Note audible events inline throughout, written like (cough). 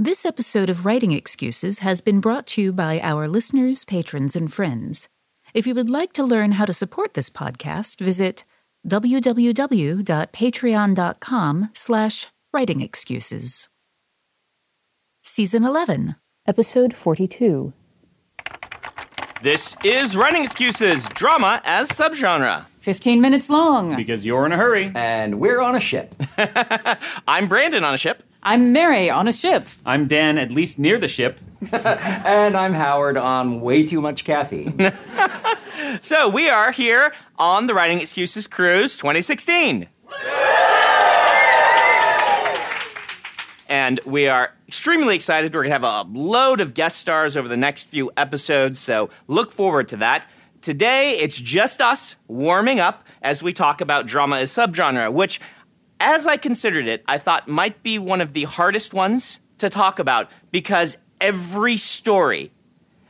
This episode of Writing Excuses has been brought to you by our listeners, patrons, and friends. If you would like to learn how to support this podcast, visit www.patreon.com slash writingexcuses. Season 11, Episode 42. This is Writing Excuses, drama as subgenre. 15 minutes long. Because you're in a hurry. And we're on a ship. (laughs) I'm Brandon on a ship. I'm Mary on a ship. I'm Dan, at least near the ship. (laughs) and I'm Howard on way too much caffeine. (laughs) So we are here on the Writing Excuses Cruise 2016. And we are extremely excited. We're going to have a load of guest stars over the next few episodes, so look forward to that. Today, it's just us warming up as we talk about drama as subgenre, which, as I considered it, I thought might be one of the hardest ones to talk about because every story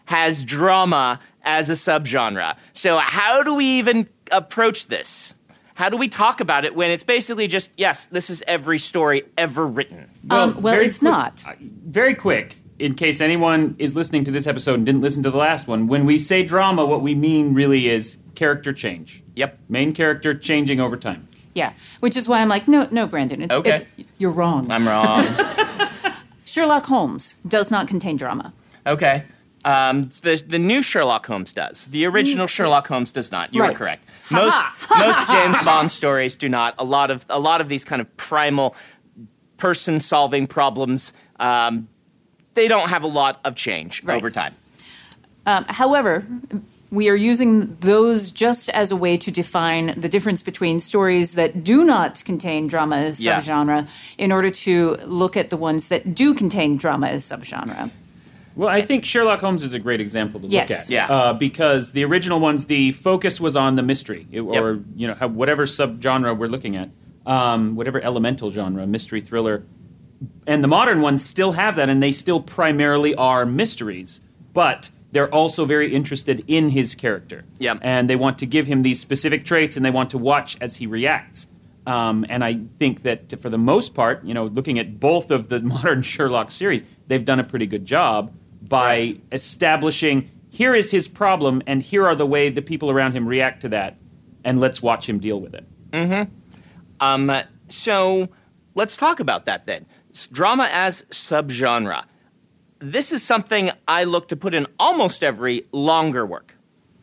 has drama as a subgenre. So, how do we even approach this? How do we talk about it when it's basically just, yes, this is every story ever written? Um, well, it's quick- not. uh, Very quick, in case anyone is listening to this episode and didn't listen to the last one, when we say drama, what we mean really is character change. Yep. Main character changing over time. Yeah, which is why I'm like, no, no, Brandon. It's, Okay. it- you're wrong. I'm wrong. (laughs) Sherlock Holmes does not contain drama. okay. Um, the, the new Sherlock Holmes does. The original Sherlock Holmes does not. You are correct. Most (laughs) most James Bond stories do not. A lot of a lot of these kind of primal person solving problems. Um, they don't have a lot of change Right. over time. Um, however, we are using those just as a way to define the difference between stories that do not contain drama as Yeah. subgenre in order to look at the ones that do contain drama as subgenre. Well, I think Sherlock Holmes is a great example to Yes. look at. Yeah. Uh, because the original ones, the focus was on the mystery, it- Yep. or you know, how, whatever subgenre we're looking at, um, whatever elemental genre, mystery, thriller. And the modern ones still have that, and they still primarily are mysteries, but they're also very interested in his character. Yep. And they want to give him these specific traits, and they want to watch as he reacts. Um, and I think that for the most part, you know, looking at both of the (laughs) modern Sherlock series, they've done a pretty good job by establishing here is his problem, and here are the way the people around him react to that, and let's watch him deal with it. Um, so let's talk about that then. Drama as subgenre. This is something I look to put in almost every longer work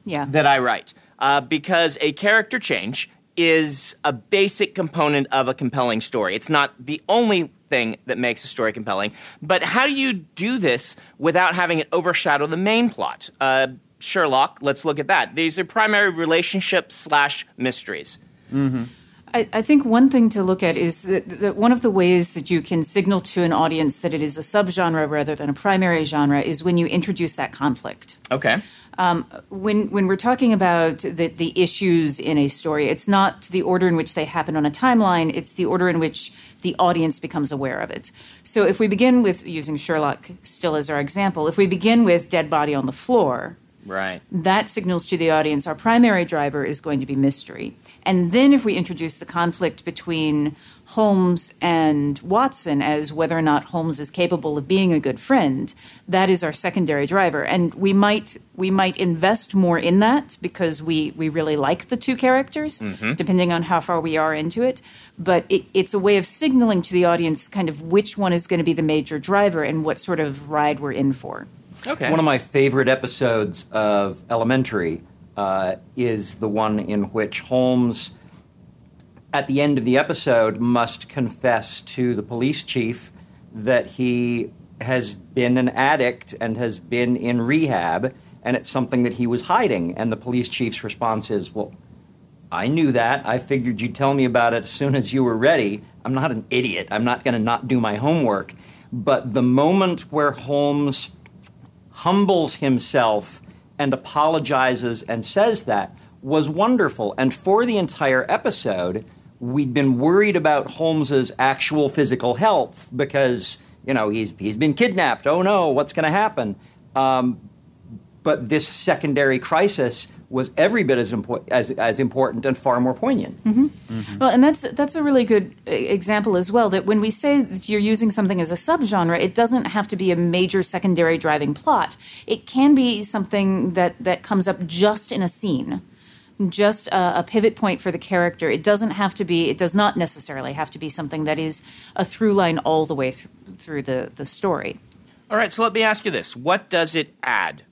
Yeah. that I write uh, because a character change is a basic component of a compelling story. It's not the only thing that makes a story compelling, but how do you do this without having it overshadow the main plot? Uh, Sherlock, let's look at that. These are primary relationships slash mysteries. I, I think one thing to look at is that, that one of the ways that you can signal to an audience that it is a subgenre rather than a primary genre is when you introduce that conflict. Okay. Um, when when we're talking about the the issues in a story, it's not the order in which they happen on a timeline. It's the order in which the audience becomes aware of it. So if we begin with using Sherlock still as our example, if we begin with dead body on the floor, Right. that signals to the audience our primary driver is going to be mystery. And then if we introduce the conflict between Holmes and Watson as whether or not Holmes is capable of being a good friend, that is our secondary driver. And we might we might invest more in that because we, we really like the two characters, mm-hmm. depending on how far we are into it. But it, it's a way of signaling to the audience kind of which one is going to be the major driver and what sort of ride we're in for. Okay. One of my favorite episodes of Elementary uh, is the one in which Holmes, at the end of the episode, must confess to the police chief that he has been an addict and has been in rehab, and it's something that he was hiding. And the police chief's response is, Well, I knew that. I figured you'd tell me about it as soon as you were ready. I'm not an idiot. I'm not going to not do my homework. But the moment where Holmes humbles himself and apologizes and says that was wonderful. And for the entire episode, we'd been worried about Holmes's actual physical health because, you know, he's, he's been kidnapped. Oh no, what's going to happen? Um, but this secondary crisis was every bit as, impo- as, as important and far more poignant. Well, and that's that's a really good uh, example as well. That when we say that you're using something as a subgenre, it doesn't have to be a major secondary driving plot. It can be something that that comes up just in a scene, just a, a pivot point for the character. It doesn't have to be. It does not necessarily have to be something that is a through line all the way through, through the the story. All right, so let me ask you this. What does it add?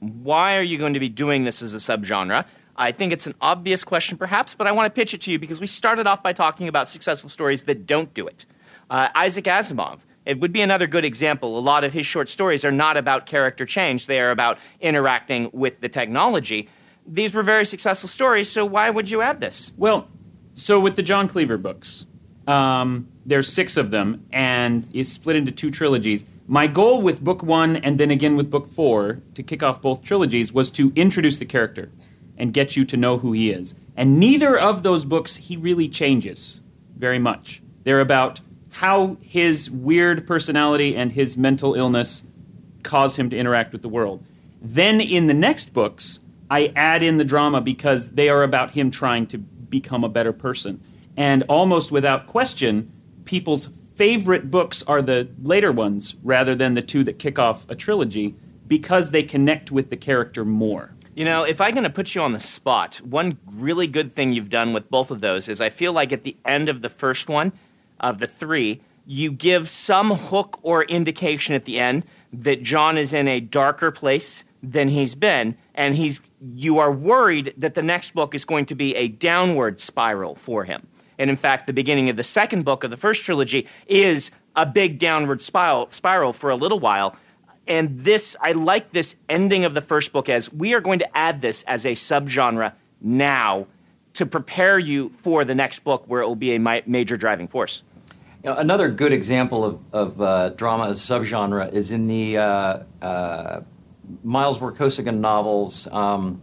Why are you going to be doing this as a subgenre? I think it's an obvious question, perhaps, but I want to pitch it to you because we started off by talking about successful stories that don't do it. Uh, Isaac Asimov, it would be another good example. A lot of his short stories are not about character change, they are about interacting with the technology. These were very successful stories, so why would you add this? Well, so with the John Cleaver books, um, there's six of them, and it's split into two trilogies. My goal with book one and then again with book four to kick off both trilogies was to introduce the character and get you to know who he is. And neither of those books he really changes very much. They're about how his weird personality and his mental illness cause him to interact with the world. Then in the next books, I add in the drama because they are about him trying to become a better person. And almost without question, people's favorite books are the later ones rather than the two that kick off a trilogy because they connect with the character more. You know, if I'm going to put you on the spot, one really good thing you've done with both of those is I feel like at the end of the first one, of the three, you give some hook or indication at the end that John is in a darker place than he's been, and he's you are worried that the next book is going to be a downward spiral for him. And in fact, the beginning of the second book of the first trilogy is a big downward spiral, spiral for a little while. And this, I like this ending of the first book as we are going to add this as a subgenre now to prepare you for the next book where it will be a mi- major driving force. You know, another good example of, of uh, drama as a subgenre is in the uh, uh, Miles Vorkosigan novels um,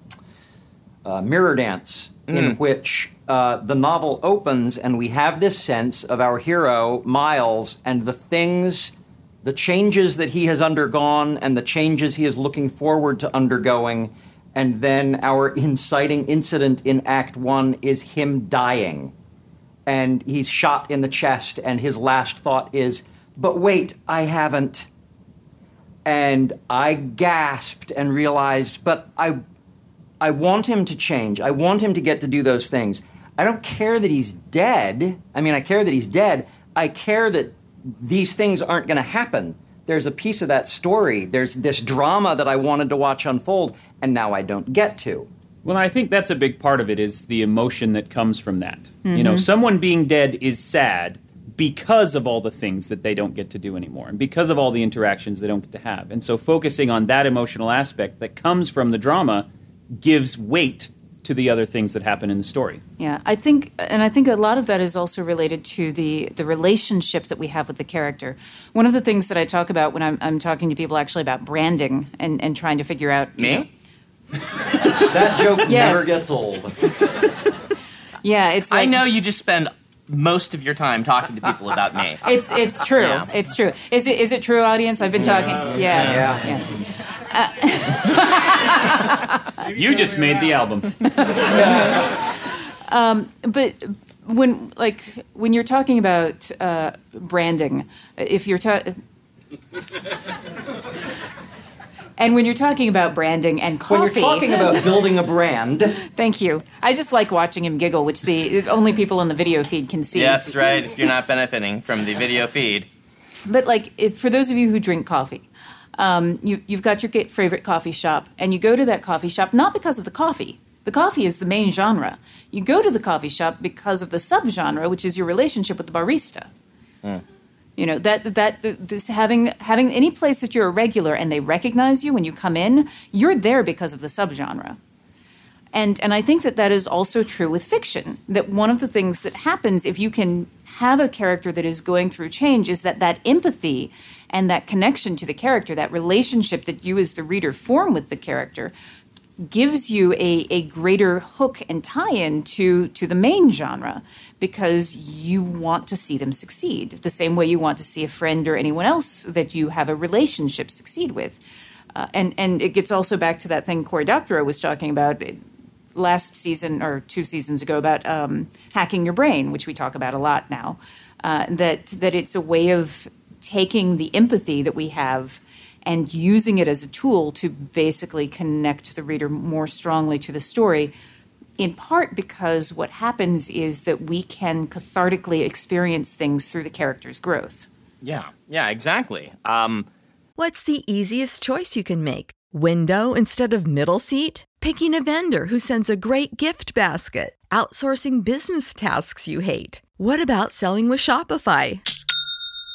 uh, Mirror Dance, in which uh, the novel opens and we have this sense of our hero, Miles, and the things, the changes that he has undergone and the changes he is looking forward to undergoing. And then our inciting incident in Act One is him dying and he's shot in the chest, and his last thought is, But wait, I haven't. And I gasped and realized, But I, I want him to change. I want him to get to do those things. I don't care that he's dead. I mean, I care that he's dead. I care that these things aren't going to happen. There's a piece of that story. There's this drama that I wanted to watch unfold, and now I don't get to. Well, I think that's a big part of it is the emotion that comes from that. You know, mm-hmm. someone being dead is sad because of all the things that they don't get to do anymore and because of all the interactions they don't get to have. And so focusing on that emotional aspect that comes from the drama gives weight to the other things that happen in the story. Yeah, I think, and I think a lot of that is also related to the the relationship that we have with the character. One of the things that I talk about when I'm, I'm talking to people actually about branding and, and trying to figure out you know- Me? (laughs) That joke Yes. never gets old. (laughs) yeah, it's I know you just spend most of your time talking to people about me. It's it's true. Yeah. It's true. Is it is it true, audience? I've been talking. Yeah, Yeah. yeah. (laughs) You just made the album. (laughs) But when like when you're talking about uh, branding, if you're ta- (laughs) and when you're talking about branding and coffee, When you're talking about building a brand, thank you. I just like watching him giggle, which the only people on the video feed can see. Yes, right. If you're not benefiting from the video feed. But like, if, for those of you who drink coffee, um, you, you've got your favorite coffee shop, and you go to that coffee shop not because of the coffee. The coffee is the main genre. You go to the coffee shop because of the subgenre, which is your relationship with the barista. You know that that this having having any place that you're a regular and they recognize you when you come in, you're there because of the subgenre. And and I think that that is also true with fiction. That one of the things that happens if you can have a character that is going through change is that that empathy and that connection to the character, that relationship that you as the reader form with the character, gives you a, a greater hook and tie-in to to the main genre because you want to see them succeed the same way you want to see a friend or anyone else that you have a relationship succeed with Uh, and and it gets also back to that thing Cory Doctorow was talking about last season or two seasons ago about um, hacking your brain, which we talk about a lot now. Uh, that that it's a way of taking the empathy that we have and using it as a tool to basically connect the reader more strongly to the story. In part because what happens is that we can cathartically experience things through the character's growth. Yeah, yeah, exactly. Um, What's the easiest choice you can make? Window instead of middle seat? Picking a vendor who sends a great gift basket? Outsourcing business tasks you hate? What about selling with Shopify?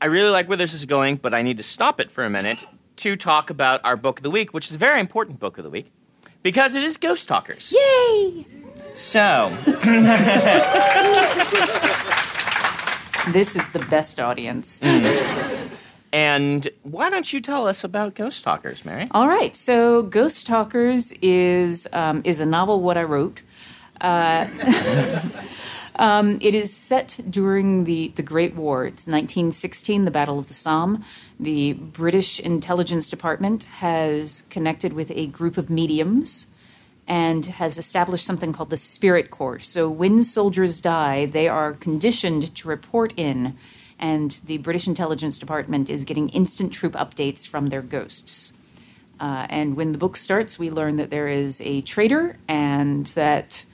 I really like where this is going, but I need to stop it for a minute to talk about our book of the week, which is a very important book of the week because it is Ghost Talkers. Yay! So, (laughs) This is the best audience. and why don't you tell us about Ghost Talkers, Mary? All right, so Ghost Talkers is um, is a novel what I wrote. Uh, (laughs) um, it is set during the, the Great War. It's 1916, the Battle of the Somme. The British Intelligence Department has connected with a group of mediums and has established something called the Spirit Corps. So when soldiers die, they are conditioned to report in, and the British Intelligence Department is getting instant troop updates from their ghosts. Uh, and when the book starts, we learn that there is a traitor and that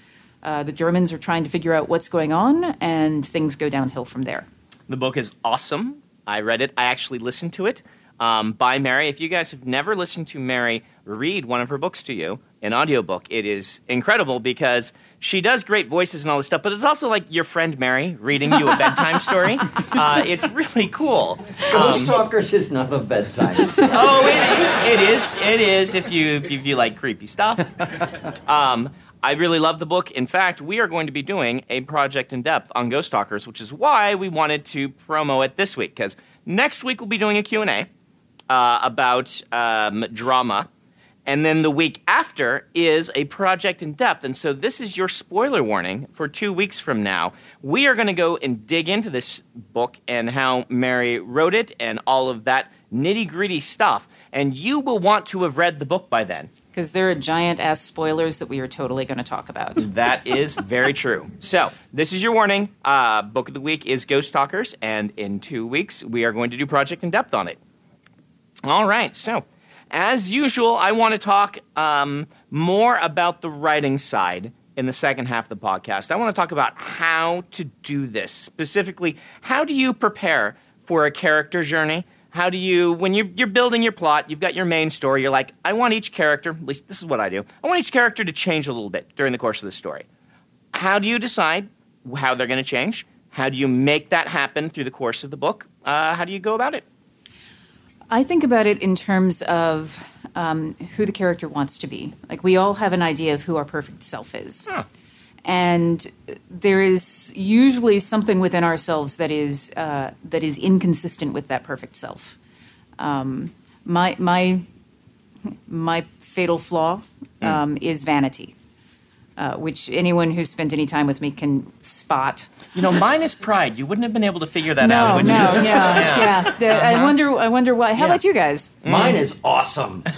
uh, the Germans are trying to figure out what's going on, and things go downhill from there. The book is awesome. I read it. I actually listened to it um, by Mary. If you guys have never listened to Mary read one of her books to you, an audiobook, it is incredible because she does great voices and all this stuff, but it's also like your friend Mary reading you a bedtime (laughs) story. Uh, it's really cool. Ghost Talkers is not a bedtime (laughs) story. oh, it, it is. It is. If you if you like creepy stuff. (laughs) Um, I really love the book. In fact, we are going to be doing a project in depth on Ghost Talkers, which is why we wanted to promo it this week. Because next week we'll be doing a Q and A uh, about um, drama, and then the week after is a project in depth. And so this is your spoiler warning for two weeks from now. We are going to go and dig into this book and how Mary wrote it and all of that nitty gritty stuff. And you will want to have read the book by then. Because there are giant ass spoilers that we are totally going to talk about. (laughs) That is very true. So, this is your warning. Uh, book of the week is Ghost Talkers, and in two weeks, we are going to do Project in Depth on it. All right, so as usual, I want to talk um, more about the writing side in the second half of the podcast. I want to talk about how to do this. Specifically, how do you prepare for a character journey? How do you, when you're, you're building your plot, you've got your main story, you're like, I want each character, at least this is what I do, I want each character to change a little bit during the course of the story. How do you decide how they're going to change? How do you make that happen through the course of the book? Uh, how do you go about it? I think about it in terms of um, who the character wants to be. Like, we all have an idea of who our perfect self is. Huh. And there is usually something within ourselves that is, uh, that is inconsistent with that perfect self. Um, my, my, my fatal flaw um, is vanity, uh, which anyone who's spent any time with me can spot. You know, mine is pride. You wouldn't have been able to figure that No, out, would no, you? yeah, (laughs) yeah. The- I wonder. I wonder why. How Yeah. about you guys? Mine is awesome. (laughs)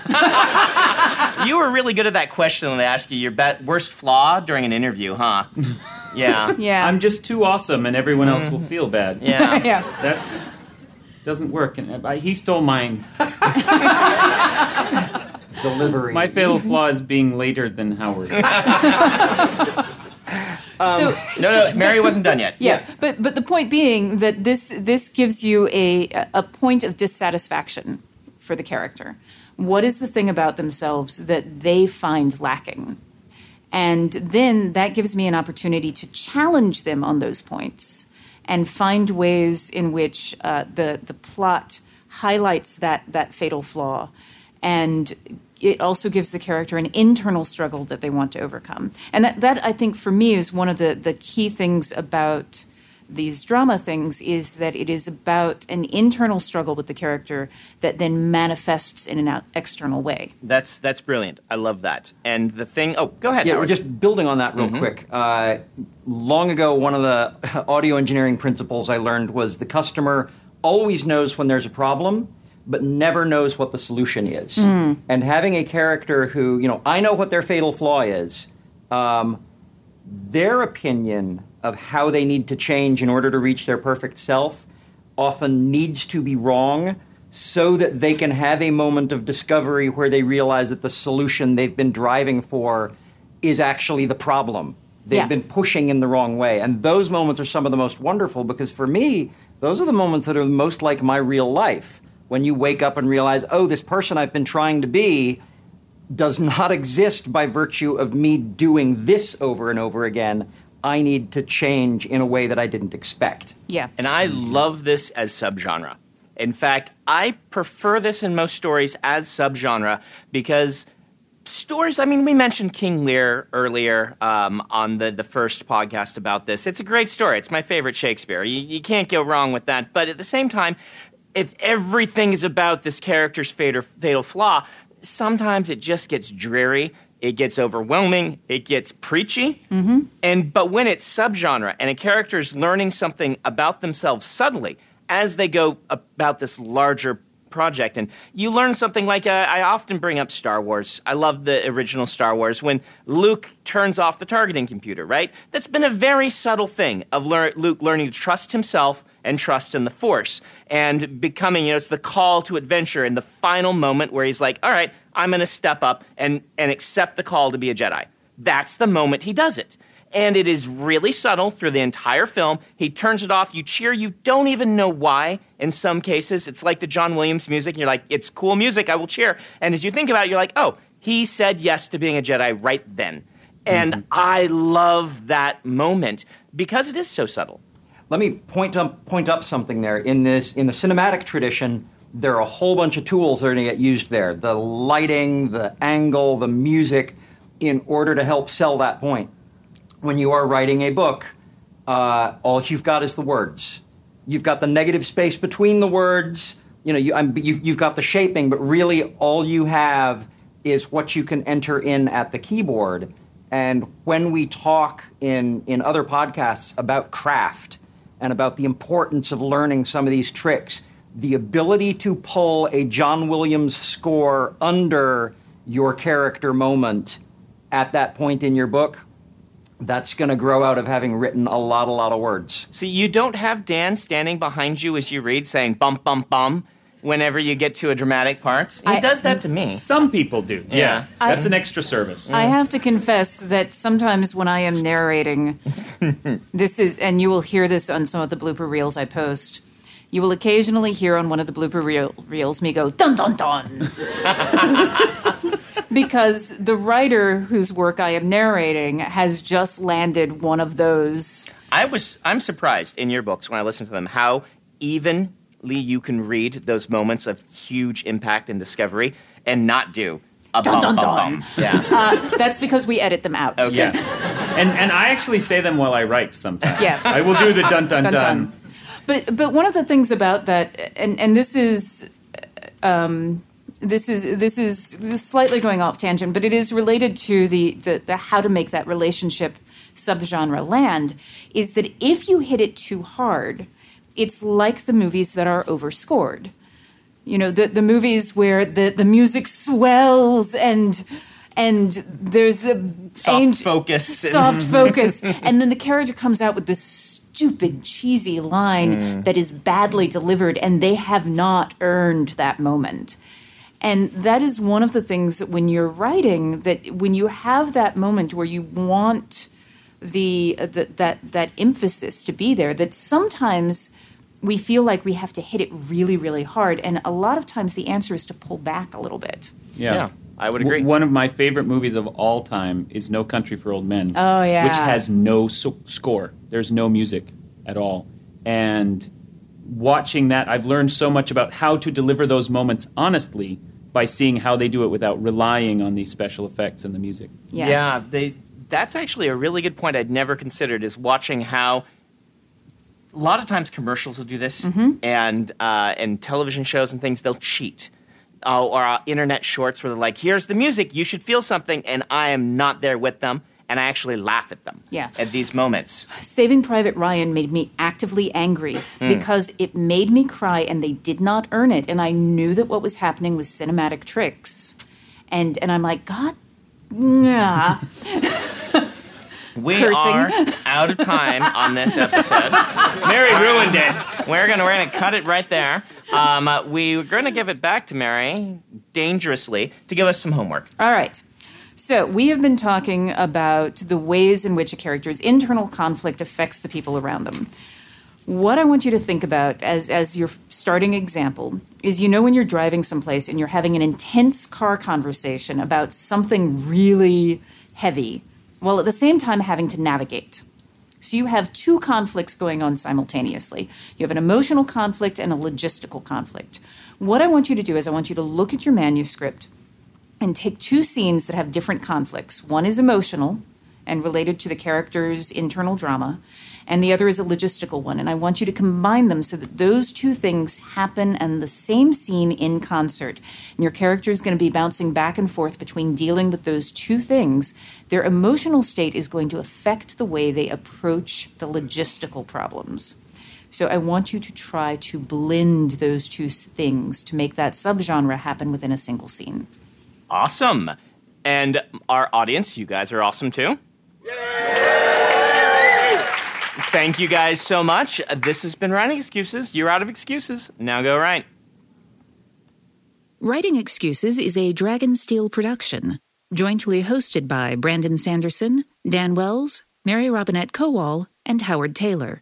You were really good at that question when they asked you your be- worst flaw during an interview, huh? (laughs) Yeah. Yeah, I'm just too awesome, and everyone else will feel bad. Yeah. yeah. That's doesn't work. And I, he stole mine. Delivery. My fatal flaw is being later than Howard. (laughs) so No, no, Mary wasn't done yet. yeah, but but the point being that this this gives you a a point of dissatisfaction for the character. What is the thing about themselves that they find lacking? And then that gives me an opportunity to challenge them on those points and find ways in which uh, the the plot highlights that that fatal flaw and it also gives the character an internal struggle that they want to overcome. And that, that I think for me is one of the, the key things about these drama things is that it is about an internal struggle with the character that then manifests in an out- external way. That's that's brilliant. I love that. And the thing. Oh, go ahead. Yeah, we're just building on that real quick. Uh, long ago, one of the (laughs) audio engineering principles I learned was the customer always knows when there's a problem, but never knows what the solution is. And having a character who, you know, I know what their fatal flaw is, um, their opinion of how they need to change in order to reach their perfect self often needs to be wrong so that they can have a moment of discovery where they realize that the solution they've been driving for is actually the problem. They've Yeah. been pushing in the wrong way. And those moments are some of the most wonderful because for me, those are the moments that are most like my real life. When you wake up and realize, oh, this person I've been trying to be does not (laughs) exist by virtue of me doing this over and over again. I need to change in a way that I didn't expect. Yeah. And I love this as subgenre. In fact, I prefer this in most stories as subgenre because stories, I mean, we mentioned King Lear earlier um, on the, the first podcast about this. It's a great story. It's my favorite Shakespeare. You, you can't go wrong with that. But at the same time, if everything is about this character's fatal, fatal flaw, sometimes it just gets dreary. It gets overwhelming. It gets preachy. Mm-hmm. And but when it's subgenre and a character is learning something about themselves suddenly as they go about this larger project, and you learn something like uh, I often bring up Star Wars. I love the original Star Wars when Luke turns off the targeting computer. Right? That's been a very subtle thing of lear- Luke learning to trust himself and trust in the Force and becoming, you know, it's the call to adventure in the final moment where he's like, all right, I'm going to step up and, and accept the call to be a Jedi. That's the moment he does it. And it is really subtle through the entire film. He turns it off. You cheer. You don't even know why. In some cases, it's like the John Williams music. And you're like, it's cool music. I will cheer. And as you think about it, you're like, oh, he said yes to being a Jedi right then. And mm-hmm. I love that moment because it is so subtle. Let me point up point up something there. In this in the cinematic tradition, there are a whole bunch of tools that are going to get used there. The lighting, the angle, the music, in order to help sell that point. When you are writing a book, uh, all you've got is the words. You've got the negative space between the words. You know, you, you've, you've got the shaping, but really all you have is what you can enter in at the keyboard. And when we talk in, in other podcasts about craft and about the importance of learning some of these tricks, the ability to pull a John Williams score under your character moment at that point in your book, that's going to grow out of having written a lot, a lot of words. See, you don't have Dan standing behind you as you read saying bum, bum, bum whenever you get to a dramatic part. He I- does that to me. Some people do. Yeah. Yeah. That's an extra service. I have to confess that sometimes when I am narrating, (laughs) this is, and you will hear this on some of the blooper reels I post. You will occasionally hear on one of the blooper reel, reels me go dun dun dun, (laughs) because the writer whose work I am narrating has just landed one of those. I was I'm surprised in your books when I listen to them how evenly you can read those moments of huge impact and discovery and not do a Dun, bum, dun, bum, dun. bum. Yeah. Uh, that's because we edit them out. Okay. Yes. and and I actually say them while I write sometimes. Yes. I will do the dun dun dun. Dun, dun. But but one of the things about that, and and this is. Um, this is this is slightly going off tangent, but it is related to the, the, the how to make that relationship subgenre land. Is that if you hit it too hard, it's like the movies that are overscored. You know, the the movies where the, the music swells and and there's a Soft ang- focus. soft (laughs) focus, and then the character comes out with this stupid, cheesy line mm. that is badly delivered, and they have not earned that moment. And that is one of the things that when you're writing, that when you have that moment where you want the, uh, the that that emphasis to be there that sometimes we feel like we have to hit it really really hard and a lot of times the answer is to pull back a little bit Yeah. Yeah, I would W- agree. one of my favorite movies of all time is No Country for Old Men. Oh, yeah. Which has no so- score. There's no music at all. And watching that, I've learned so much about how to deliver those moments honestly by seeing how they do it without relying on the special effects and the music. yeah, they. That's actually a really good point I'd never considered. Is watching how a lot of times commercials will do this, and uh, and television shows and things they'll cheat. Uh, or uh, internet shorts where they're like, "Here's the music, you should feel something," and I am not there with them, and I actually laugh at them. Yeah. At these moments. Saving Private Ryan made me actively angry because it made me cry and they did not earn it. And I knew that what was happening was cinematic tricks. And, and I'm like, God, yeah. (laughs) We Cursing. are out of time on this episode. (laughs) Mary ruined it. We're gonna we're gonna cut it right there. Um, uh, we're gonna give it back to Mary dangerously to give us some homework. All right. So we have been talking about the ways in which a character's internal conflict affects the people around them. What I want you to think about as, as your starting example is you know when you're driving someplace and you're having an intense car conversation about something really heavy, while at the same time having to navigate. So you have two conflicts going on simultaneously. You have an emotional conflict and a logistical conflict. What I want you to do is I want you to look at your manuscript and take two scenes that have different conflicts. One is emotional and related to the character's internal drama, and the other is a logistical one. And I want you to combine them so that those two things happen in the same scene in concert. And your character is going to be bouncing back and forth between dealing with those two things. Their emotional state is going to affect the way they approach the logistical problems. So I want you to try to blend those two things to make that subgenre happen within a single scene. Awesome. And our audience, you guys are awesome too. Thank you guys so much. This has been Writing Excuses. You're out of excuses. Now go write. Writing Excuses is a Dragonsteel production, jointly hosted by Brandon Sanderson, Dan Wells, Mary Robinette Kowal, and Howard Tayler.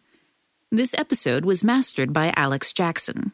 This episode was mastered by Alex Jackson.